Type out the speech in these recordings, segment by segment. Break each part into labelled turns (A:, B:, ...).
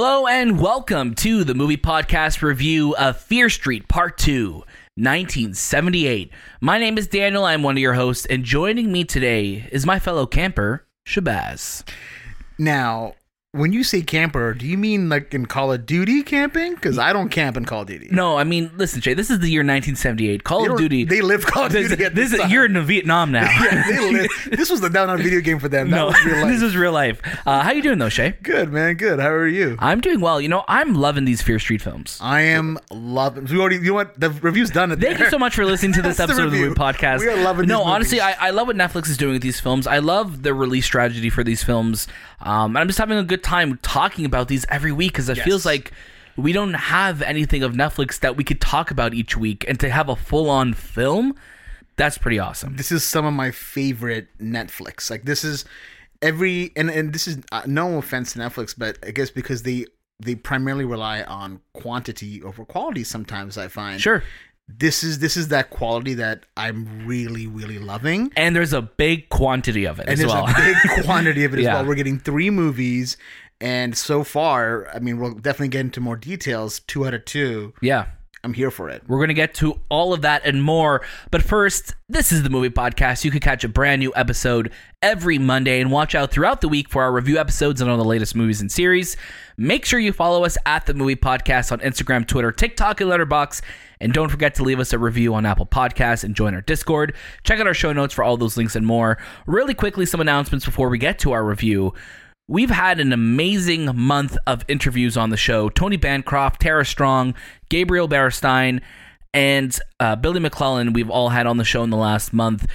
A: Hello and welcome to the movie podcast review of Fear Street Part 2, 1978. My name is Daniel, I'm one of your hosts, and joining me today is my fellow camper, Shahbaz.
B: Now, when you say camper, do you mean like in Call of Duty camping? Because I don't camp in Call of Duty.
A: No, I mean, listen, Jay, this is the year 1978. Call
B: They
A: of
B: don't-
A: Duty.
B: They live Call of
A: this,
B: Duty. At
A: this
B: this
A: is,
B: time.
A: you're in Vietnam now.
B: Yeah, they live- this was the down on video game for them. That
A: no,
B: was real life.
A: this is real life. Uh, how you doing though, Shay?
B: good, man. Good. How are you?
A: I'm doing well. You know, I'm loving these Fear Street films.
B: I am loving. We already. You know what? The review's done. It
A: Thank you so much for listening to this
B: That's the
A: episode of the
B: review.
A: Podcast.
B: We are loving
A: No,
B: these
A: honestly. I, I love what Netflix is doing with these films. I love the release strategy for these films. Um, and I'm just having a good time talking about these every week because it
B: Yes.
A: feels like we don't have anything of Netflix that we could talk about each week. And to have a full on film, that's pretty awesome.
B: This is some of my favorite Netflix. Like this is every and and this is uh, no offense to Netflix, but I guess because they they primarily rely on quantity over quality. Sometimes I find
A: Sure.
B: This is this is that quality that I'm really really loving.
A: And there's a big quantity of it
B: and
A: as
B: there's
A: well.
B: a big quantity of it as well. We're getting three movies, and so far, I mean, we'll definitely get into more details. Two out of two.
A: yeah.
B: I'm here for it.
A: We're going to get to all of that and more. But first, this is the movie podcast. You can catch a brand new episode every Monday and watch out throughout the week for our review episodes and all the latest movies and series. Make sure you follow us at the movie podcast on Instagram, Twitter, TikTok, and Letterboxd. And don't forget to leave us a review on Apple Podcasts and join our Discord. Check out our show notes for all those links and more. Really quickly, some announcements before we get to our review. We've had an amazing month of interviews on the show. Tony Bancroft, Tara Strong, Gabriel Beristain, and uh, Billy MacLellan. We've all had on the show in the last month.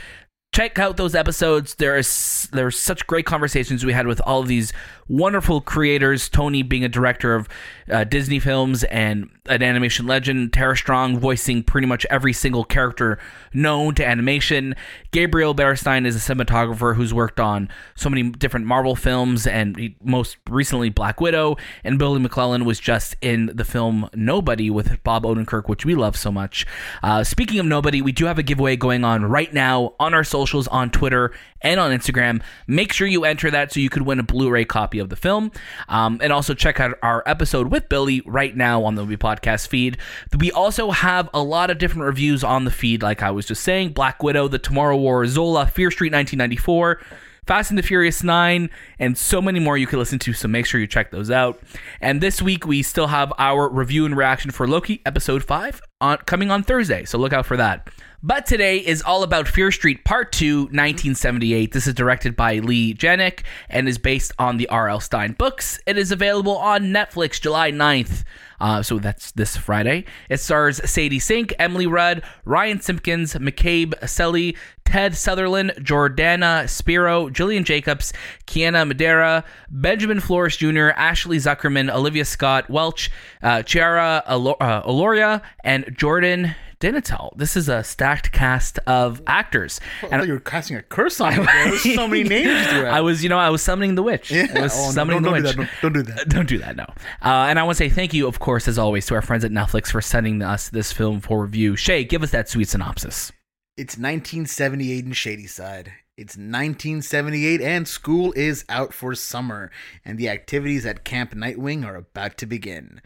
A: Check out those episodes. There is there's such great conversations we had with all of these wonderful creators. Tony being a director of uh, Disney films and an animation legend. Tara Strong voicing pretty much every single character known to animation. Gabriel Beristain is a cinematographer who's worked on so many different Marvel films and he, most recently Black Widow. And Billy MacLellan was just in the film Nobody with Bob Odenkirk, which we love so much. Uh, speaking of Nobody, we do have a giveaway going on right now on our socials on Twitter and on Instagram. Make sure you enter that so you could win a Blu-ray copy of the film. Um, and also check out our episode with Billy right now on the Movie Podcast feed. We also have a lot of different reviews on the feed, like I was just saying: Black Widow, The Tomorrow War, Zola, Fear Street 1994. Fast and the Furious 9, and so many more you can listen to, so make sure you check those out. And this week, we still have our review and reaction for Loki episode 5 on, coming on Thursday, so look out for that. But today is all about Fear Street Part 2, 1978. This is directed by Leigh Janiak and is based on the R.L. Stine books. It is available on Netflix July 9th. Uh, so that's this Friday. It stars Sadie Sink, Emily Rudd, Ryan Simpkins, McCabe Slye, Ted Sutherland, Jordana Spiro, Gillian Jacobs, Kiana Madeira, Benjamin Flores Jr., Ashley Zukerman, Olivia Scott Welch, uh, Chiara Alo- uh, and Jordan DiNatale. This is a stacked cast of actors.
B: I thought you were casting a curse on me. There was so many names.
A: I was, you know, I was summoning the witch.
B: Yeah.
A: I was
B: Oh, no,
A: summoning
B: don't,
A: the
B: don't do
A: witch.
B: that. Don't, don't do that.
A: Don't do that, no. Uh, and I want to say thank you, of course, as always, to our friends at Netflix for sending us this film for review. Shay, give us that sweet synopsis.
B: It's 1978 in Shadyside. It's 1978 and school is out for summer, and the activities at Camp Nightwing are about to begin.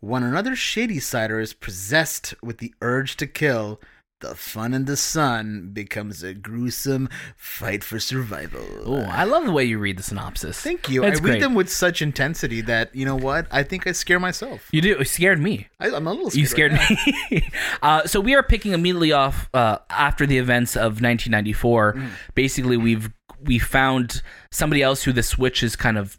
B: When another Shadysider is possessed with the urge to kill, the fun in the sun becomes a gruesome fight for survival.
A: Oh, I love the way you read the synopsis.
B: Thank you.
A: It's
B: I read
A: great.
B: them with such intensity that, you know what? I think I scare myself.
A: You do. It scared me.
B: I, I'm a little scared.
A: You scared
B: right
A: me. uh, so we are picking immediately off uh, after the events of 1994.
B: Mm.
A: Basically, we've we found somebody else who the switch is kind of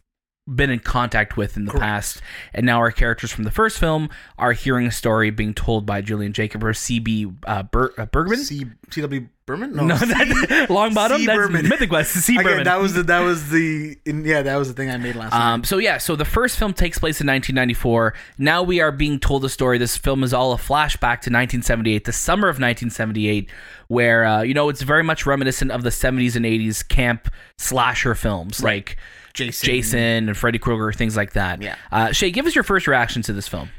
A: been in contact with in the
B: Correct.
A: past, and now our characters from the first film are hearing a story being told by Julian Jacob or CB uh, Ber- uh, Bergman.
B: C. C.W. Berman?
A: no,
B: C-
A: that, Long Bottom.
B: C.
A: That's
B: Berman.
A: Mythic West. C.
B: Okay,
A: Berman.
B: that was the that was the yeah that was the thing I made last
A: Um, so yeah, so the first film takes place in 1994. Now we are being told a story. This film is all a flashback to 1978, the summer of 1978, where uh, you know it's very much reminiscent of the 70s and 80s camp slasher films like
B: Jason.
A: Jason and Freddy Krueger, things like that.
B: Yeah.
A: Uh, Shay, give us your first reaction to this film.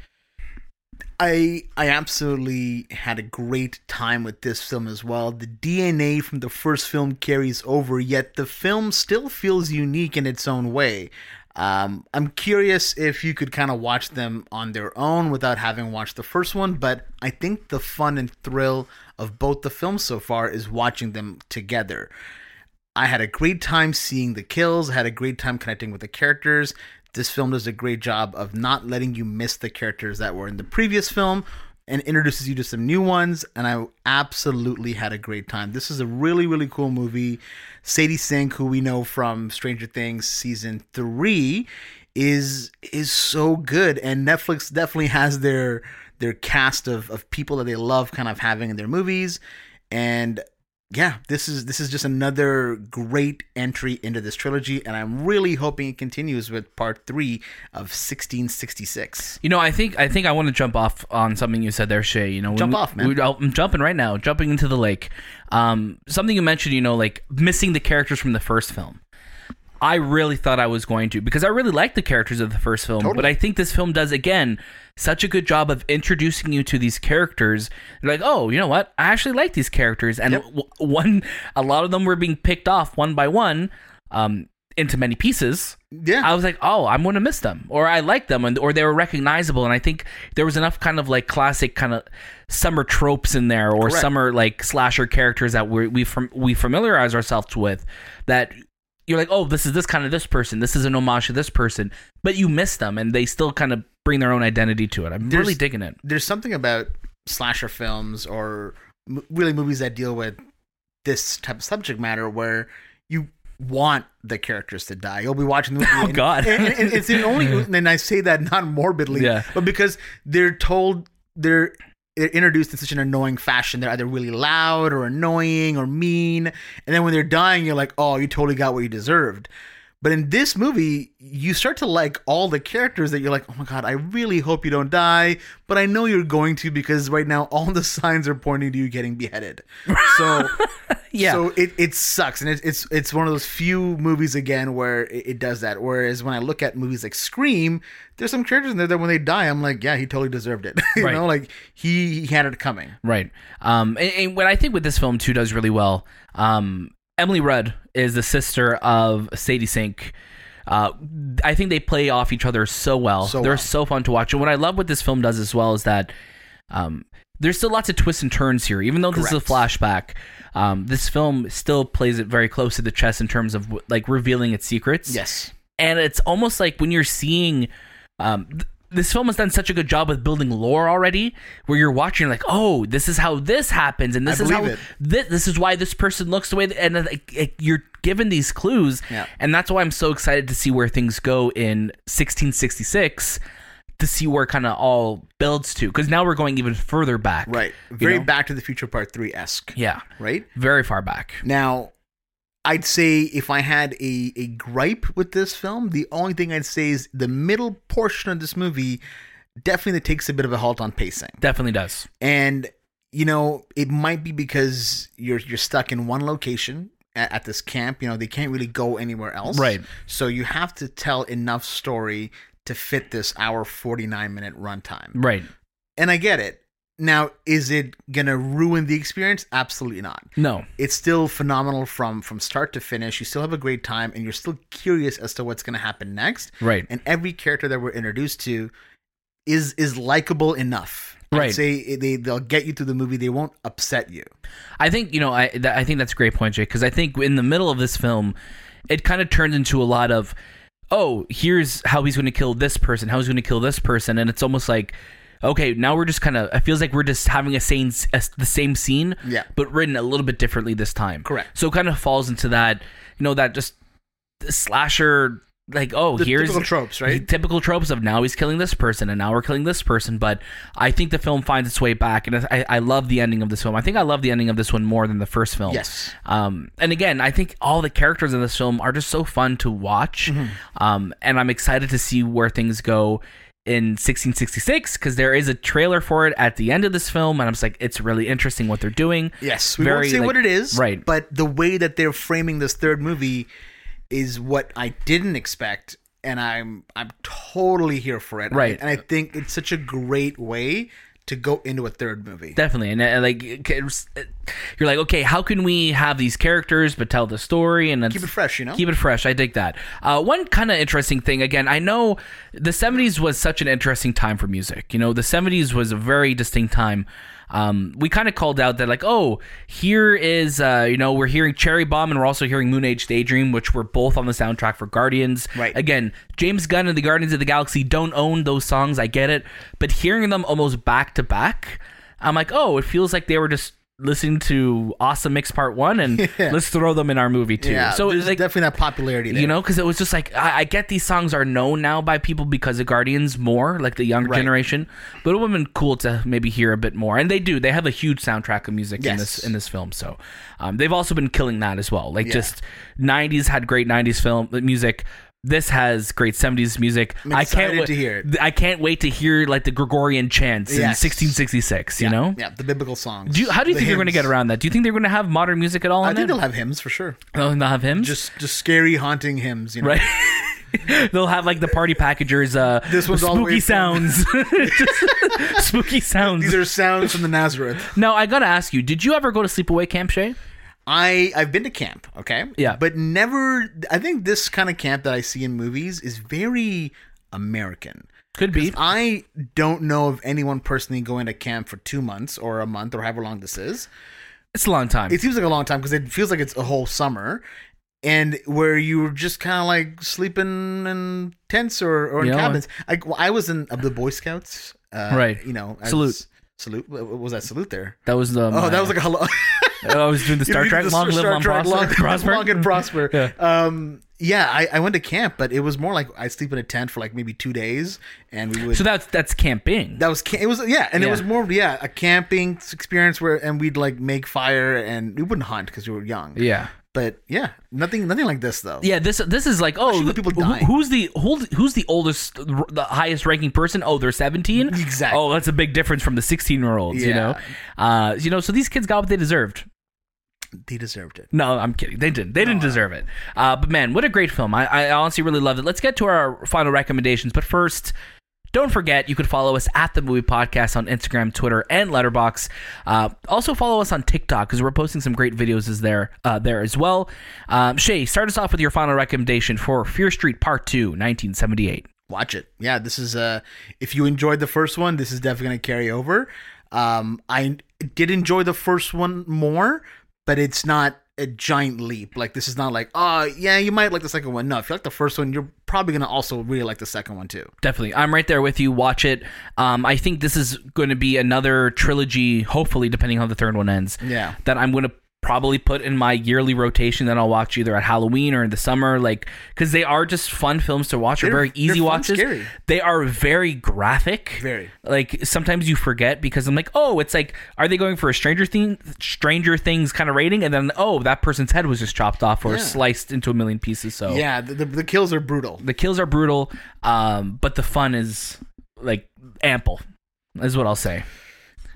B: I I absolutely had a great time with this film as well. The DNA from the first film carries over, yet the film still feels unique in its own way. Um, I'm curious if you could kind of watch them on their own without having watched the first one, but I think the fun and thrill of both the films so far is watching them together. I had a great time seeing the kills, I had a great time connecting with the characters. This film does a great job of not letting you miss the characters that were in the previous film and introduces you to some new ones and i absolutely had a great time this is a really really cool movie sadie sink who we know from stranger things season three is is so good and netflix definitely has their their cast of, of people that they love kind of having in their movies and yeah, this is this is just another great entry into this trilogy, and I'm really hoping it continues with part three of 1666.
A: You know, I think I think I want to jump off on something you said there, Shay. You know,
B: Jump
A: we-
B: off, man.
A: we- I'm jumping right now, jumping into the lake. Um, something you mentioned, you know, like missing the characters from the first film. I really thought I was going to because I really liked the characters of the first film,
B: Totally.
A: but I think this film does again such a good job of introducing you to these characters. You're like, oh, you know what? I actually like these characters, and
B: Yep.
A: w- one, a lot of them were being picked off one by one, um, into many pieces.
B: Yeah,
A: I was like, oh, I'm going to miss them, or I like them, and or they were recognizable, and I think there was enough kind of like classic kind of summer tropes in there, or
B: Correct.
A: summer like slasher characters that we we fam- we familiarize ourselves with that. You're like, oh, this is this kind of this person. This is an homage to this person, but you miss them, and they still kind of bring their own identity to it. I'm
B: There's-
A: really digging it.
B: there's something about slasher films or m- really movies that deal with this type of subject matter where you want the characters to die. You'll be watching the movie.
A: Oh,
B: and-
A: God.
B: and, and it's the only, and I say that not morbidly,
A: Yeah.
B: but because they're told they're they're introduced in such an annoying fashion. They're either really loud or annoying or mean, and then when they're dying, you're like, oh, you totally got what you deserved. But in this movie, you start to like all the characters that you're like, oh my god, I really hope you don't die, but I know you're going to because right now all the signs are pointing to you getting beheaded. So
A: Yeah,
B: so it, it sucks, and it's it's it's one of those few movies again where it, it does that. Whereas when I look at movies like Scream, there's some characters in there that when they die, I'm like, yeah, he totally deserved it. you
A: Right.
B: know, like he he had it coming.
A: Right. Um, and, and what I think with this film too does really well. Um, Emily Rudd is the sister of Sadie Sink. Uh, I think they play off each other so well.
B: So
A: They're
B: well.
A: so fun to watch. And what I love what this film does as well is that um, there's still lots of twists and turns here. Even though this is a flashback, um, this film still plays it very close to the chest in terms of like revealing its secrets
B: Yes.
A: and it's almost like when you're seeing um th- this film has done such a good job with building lore already where you're watching like oh this is how this happens and this
B: I
A: is how
B: it.
A: this, this is why this person looks the way that, and like, it- you're given these clues
B: Yeah.
A: and that's why i'm so excited to see where things go in 1666 to see where kind of all builds to because now we're going even further back
B: Right.
A: you
B: Very
A: know?
B: Back to the Future Part Three esque.
A: yeah
B: Right.
A: very far back
B: Now, I'd say if I had a, a gripe with this film, the only thing I'd say is the middle portion of this movie definitely takes a bit of a halt on pacing.
A: definitely does
B: And you know, it might be because you're you're stuck in one location at, at this camp. You know, they can't really go anywhere else.
A: Right.
B: So you have to tell enough story to fit this hour forty nine minute runtime.
A: right
B: And I get it. Now, is it gonna ruin the experience? Absolutely not
A: no
B: it's still phenomenal from from start to finish. You still have a great time, and you're still curious as to what's going to happen next.
A: right
B: And every character that we're introduced to is is likable enough.
A: Right.
B: I'd say they they'll get you through the movie. They won't upset you.
A: I think you know I th- I think that's a great point, Jake, because I think in the middle of this film, it kind of turns into a lot of, oh, here's how he's going to kill this person, how he's going to kill this person, and it's almost like, okay, now we're just kind of. It feels like we're just having a same a, the same scene,
B: Yeah.
A: but written a little bit differently this time.
B: Correct.
A: So it kind of falls into that, you know, that just slasher. Like oh,
B: The
A: here's
B: typical tropes, right?
A: typical tropes of now he's killing this person and now we're killing this person. But I think the film finds its way back, and I, I love the ending of this film. I think I love the ending of this one more than the first film.
B: Yes.
A: Um, and again, I think all the characters in this film are just so fun to watch.
B: Mm-hmm.
A: Um, and I'm excited to see where things go in 1666 because there is a trailer for it at the end of this film, and I'm just like, it's really interesting what they're doing.
B: Yes, we
A: Very,
B: won't say
A: like-
B: what it is,
A: right.
B: But the way that they're framing this third movie is what I didn't expect, and I'm I'm totally here for it.
A: Right.
B: and I think it's such a great way to go into a third movie.
A: Definitely, and uh, like uh, you're like, okay, how can we have these characters but tell the story and
B: Keep it fresh, you know.
A: Keep it fresh. I dig that. Uh, one kind of interesting thing. Again, I know the '70s was such an interesting time for music. You know, the '70s was a very distinct time. Um, we kind of called out that like, oh, here is, uh, you know, we're hearing Cherry Bomb and we're also hearing Moon Age Daydream, which were both on the soundtrack for Guardians.
B: Right.
A: Again, James Gunn and the Guardians of the Galaxy don't own those songs. I get it, but hearing them almost back to back, I'm like, oh, it feels like they were just listening to Awesome Mix Part One, and
B: Yeah.
A: let's throw them in our movie too.
B: yeah,
A: so
B: it's
A: like,
B: definitely that popularity there.
A: you know, because it was just like I, I get these songs are known now by people because of Guardians more, like the younger
B: Right.
A: generation. But it would have been cool to maybe hear a bit more, and they do. They have a huge soundtrack of music in this in this film, so um, they've also been killing that as well. Like
B: Yeah.
A: just '90s had great '90s film uh, music. This has great '70s music.
B: I'm
A: I can't wait
B: to hear it.
A: I can't wait to hear like the Gregorian chants in
B: Yes.
A: 1666. You
B: yeah,
A: know.
B: yeah, the biblical songs.
A: Do you, how do you
B: the
A: think they're going to
B: hymns.
A: get around that? Do you think they're going to have modern music at all?
B: I
A: in
B: think they'll have hymns for sure.
A: Oh, they'll have hymns.
B: Just just scary, haunting hymns. You know,
A: right? They'll have like the party packagers. Uh,
B: This one's all the
A: spooky
B: from-
A: sounds. Just spooky sounds.
B: These are sounds from the Nazareth.
A: now I gotta ask you: Did you ever go to sleepaway camp, Shay?
B: I I've been to camp, okay?
A: Yeah.
B: But never I think this kind of camp that I see in movies is very American.
A: Could be.
B: I don't know of anyone personally going to camp for 2 months or a month or however long this is.
A: It's a long time.
B: It seems like a long time because it feels like it's a whole summer and where you were just kind of like sleeping in tents or, or in
A: Yeah.
B: cabins. Like well, I was in of the Boy Scouts, uh,
A: Right.
B: You know, I
A: Salute.
B: was- salute. What what was that salute there?
A: that was the.
B: Oh, that was like a hello.
A: I was doing the Star Trek.
B: the
A: Long live,
B: Star
A: long
B: Trek,
A: prosper.
B: long,
A: prosper.
B: long and prosper.
A: Yeah.
B: Um, yeah, I, I went to camp, but it was more like I sleep in a tent for like maybe two days, and we would.
A: So that's that's camping.
B: that was it was yeah, and
A: Yeah.
B: it was more yeah a camping experience where and we'd like make fire and we wouldn't hunt because we were young.
A: yeah.
B: But yeah, nothing nothing like this though.
A: Yeah, this this is like oh, the-
B: people
A: who- who's the who's the oldest, the highest ranking person? Oh, they're seventeen.
B: Exactly.
A: Oh, that's a big difference from the sixteen year olds. You know, uh, you know. So these kids got what they deserved.
B: They deserved it.
A: No, I'm kidding. They didn't. They didn't deserve it. Uh, but man, what a great film! I, I honestly really loved it. Let's get to our final recommendations. But first, don't forget you could follow us at the Movie Podcast on Instagram, Twitter, and Letterboxd. Uh, also follow us on TikTok because we're posting some great videos as there uh, there as well. Um, Shay, start us off with your final recommendation for Fear Street Part Two, 1978.
B: Watch it. Yeah, this is uh if you enjoyed the first one, this is definitely gonna carry over. Um, I did enjoy the first one more, but it's not a giant leap. Like this is not like, oh yeah, you might like the second one. No, if you like the first one, you're probably gonna also really like the second one too.
A: Definitely. I'm right there with you. Watch it. Um, I think this is going to be another trilogy, hopefully, depending on how the third one ends.
B: Yeah.
A: That I'm going to probably put in my yearly rotation that I'll watch either at Halloween or in the summer. Like, because they are just fun films to watch. They're, very easy
B: fun,
A: watches.
B: scary.
A: They are very graphic.
B: Very.
A: Like, sometimes you forget because I'm like, oh, it's like, are they going for a Stranger, thing, Stranger Things kind of rating? And then, oh, that person's head was just chopped off or
B: Yeah.
A: sliced into a million pieces. So,
B: Yeah, the, the, the kills are brutal.
A: the kills are brutal, um, but the fun is like ample. Is what I'll say.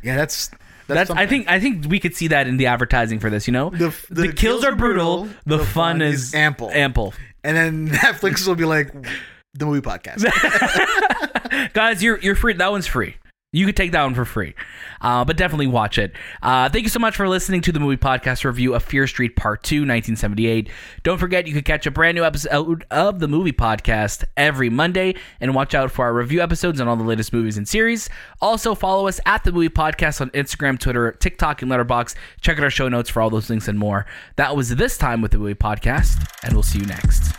B: Yeah, that's
A: That's,
B: that's,
A: I think I think we could see that in the advertising for this. You know,
B: The-
A: the,
B: the
A: kills, are brutal, the, fun, is,
B: ample.
A: Ample,
B: And then Netflix will be like the movie podcast.
A: guys, you're you're free. That one's free. You could take that one for free, uh, but definitely watch it. Uh, thank you so much for listening to the movie podcast review of Fear Street Part 2, 1978. Don't forget, you can catch a brand new episode of the movie podcast every Monday and watch out for our review episodes on all the latest movies and series. Also, follow us at the movie podcast on Instagram, Twitter, TikTok, and Letterboxd. Check out our show notes for all those links and more. That was this time with the movie podcast, and we'll see you next.